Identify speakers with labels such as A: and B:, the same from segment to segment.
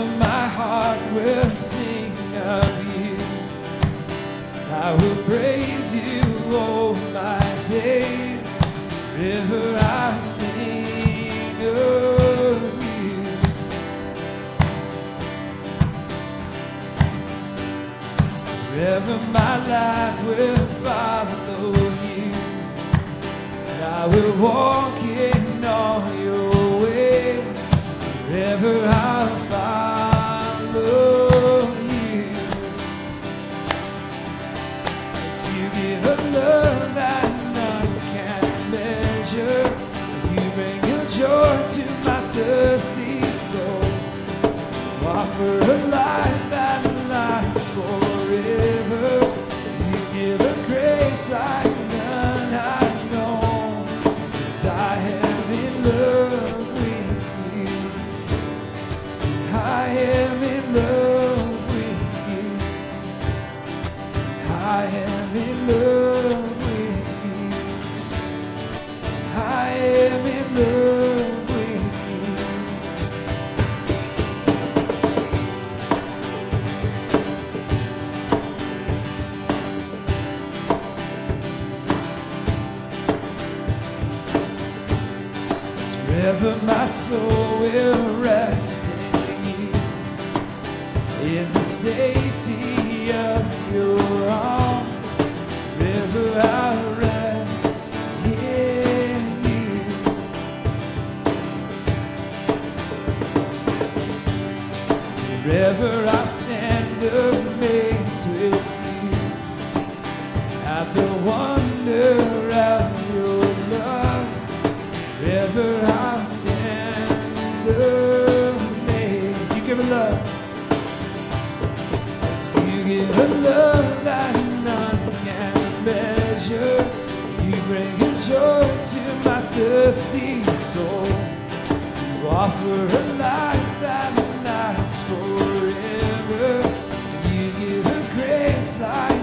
A: forever my heart will sing of you. I will praise you all my days, forever I sing of you. Forever my life will follow you, and I will walk never Forever my soul will rest in you, in the safety of your arms. Forever I rest in you. Forever I stand up. give her love. As you give a love that none can measure, you bring joy to my thirsty soul. You offer a life that lasts forever. You give a grace like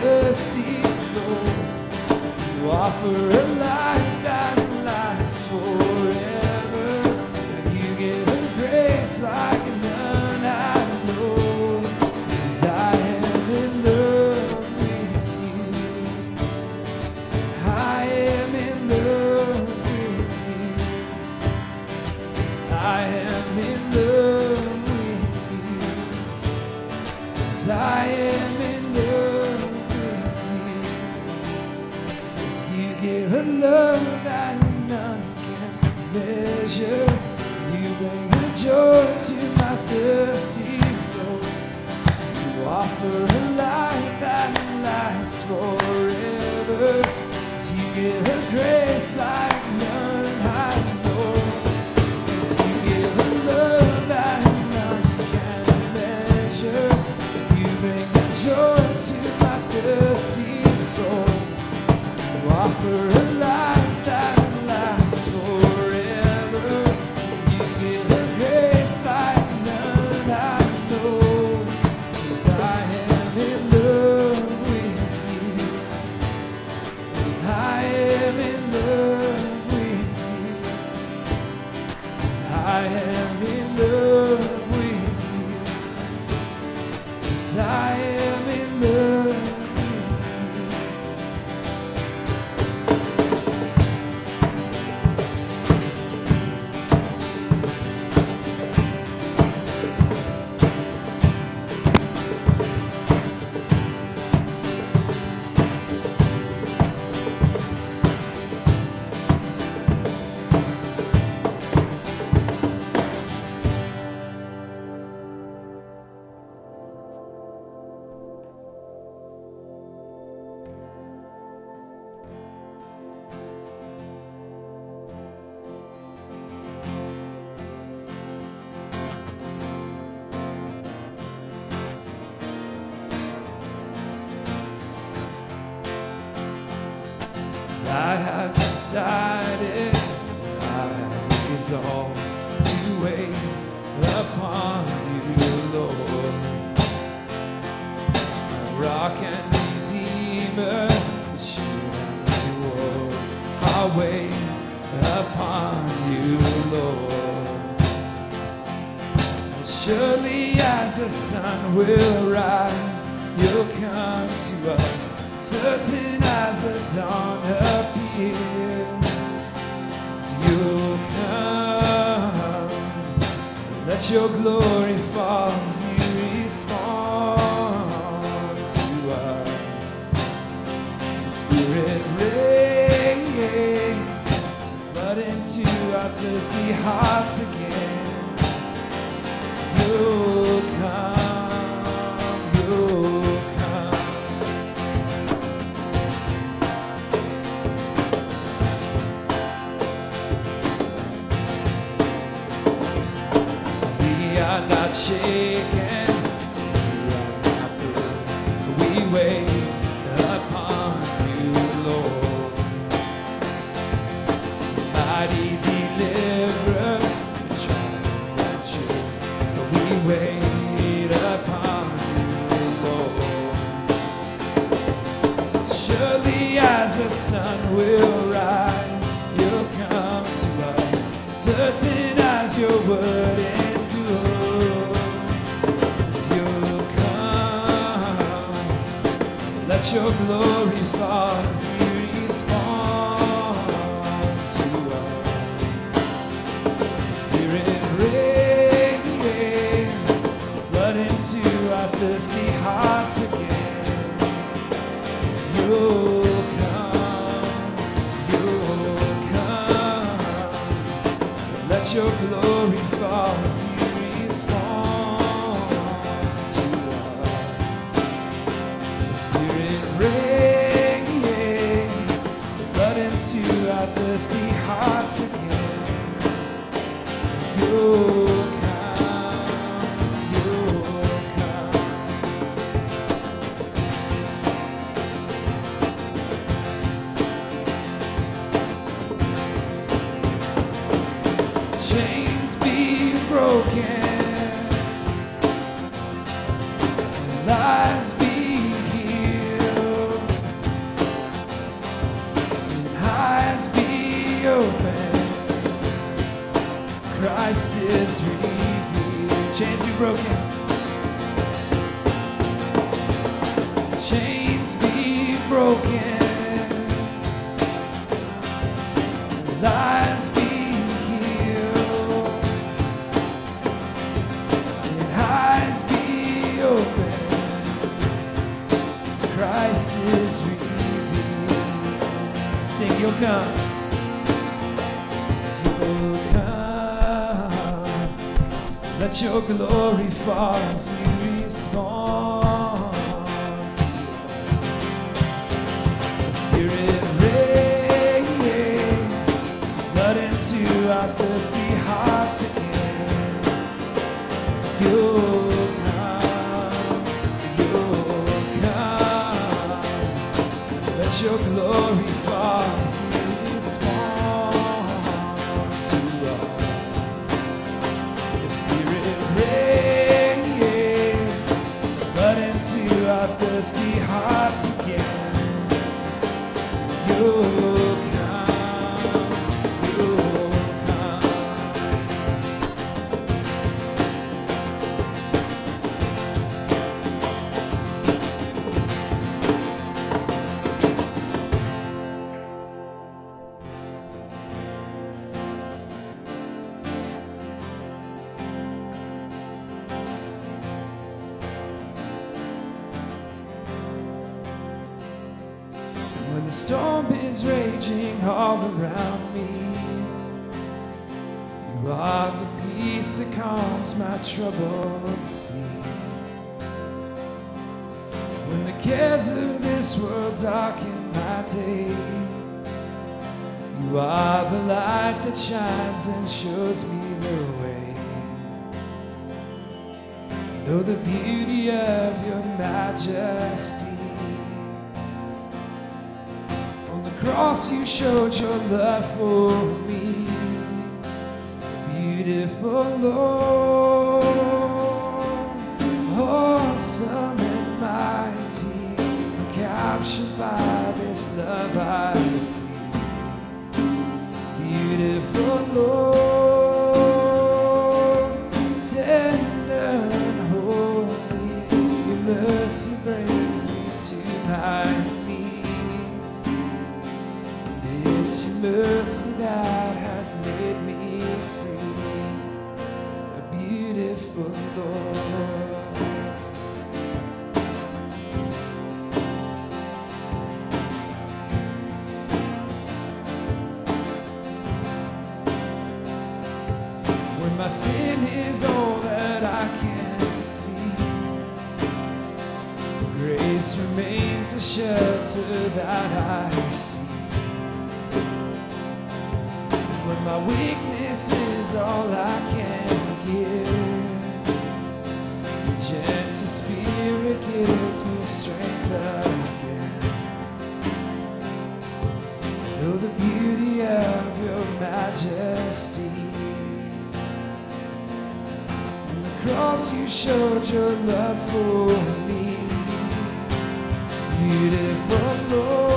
A: thirsty soul to offer a life that lasts for. all to wait upon you, Lord. My rock and redeemer, it's you and the world. I wait upon you, Lord. As surely as the sun will rise, you'll come to us, certain as the dawn appears. Let your glory fall as you respond to us. Spirit rain, flood into our thirsty hearts again. Chains be broken. Lives be healed. And eyes be open. Christ is revealed. Sing, you'll come. Let your glory fall all around me, you are the peace that calms my troubled sea. When the cares of this world darken my day, you are the light that shines and shows me the way. Know the beauty of your majesty. Cross, you showed your love for me. Beautiful Lord, awesome and mighty, captured by this love I see. Sin is all that I can see. Grace remains a shelter that I see. When my weakness is all I can give, gentle spirit gives me strength again. Know the beauty of your majesty. Cross you showed your love for me. It's beautiful, Lord.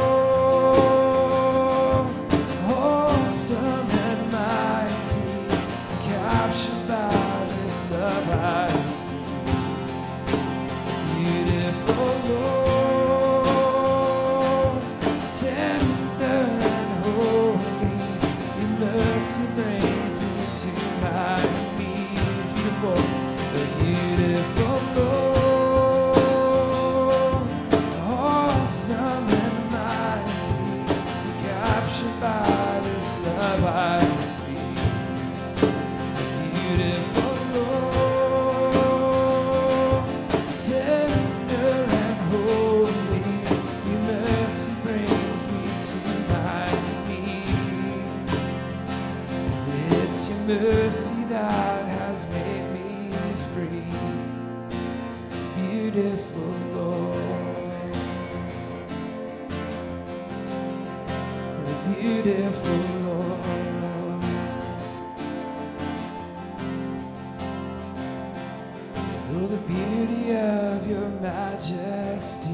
A: Majesty.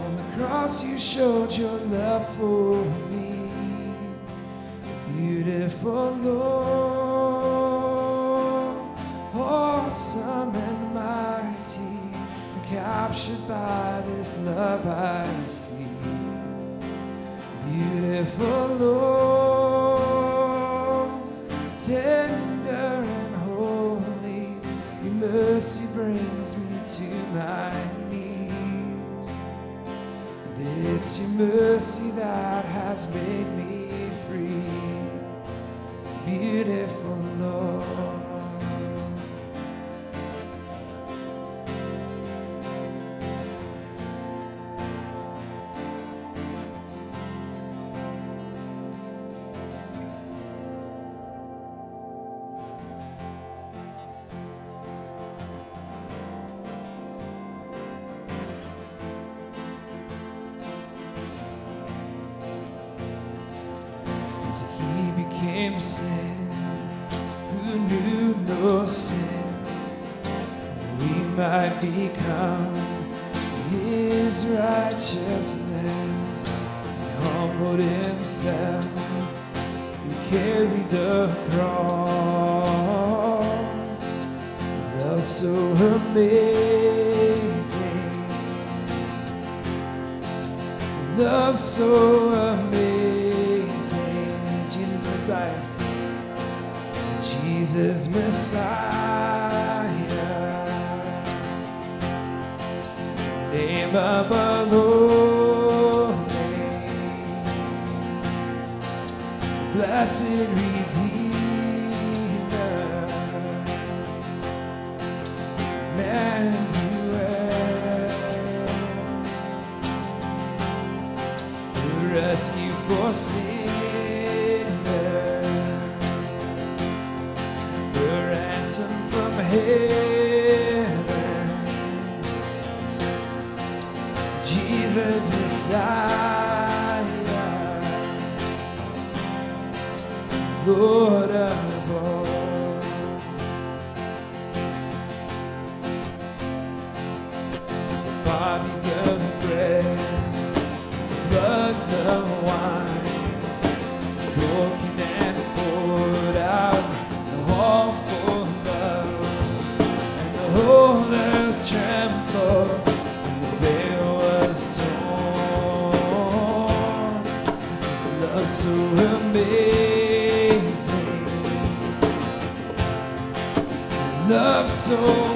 A: On the cross, you showed your love for me. Beautiful Lord, awesome and mighty, captured by this love I see. Beautiful Lord. became sin, might become his righteousness. He humbled himself, he carried the cross. Love so amazing love so amazing. Jesus Messiah. Jesus Messiah. Blessed Redeemer. Emmanuel rescue for sinners, the ransom from. Jesus Messiah, Lord amazing, love so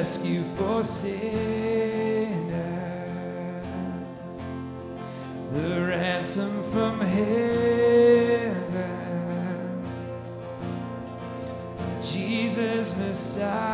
A: rescue for sinners, the ransom from heaven, Jesus Messiah.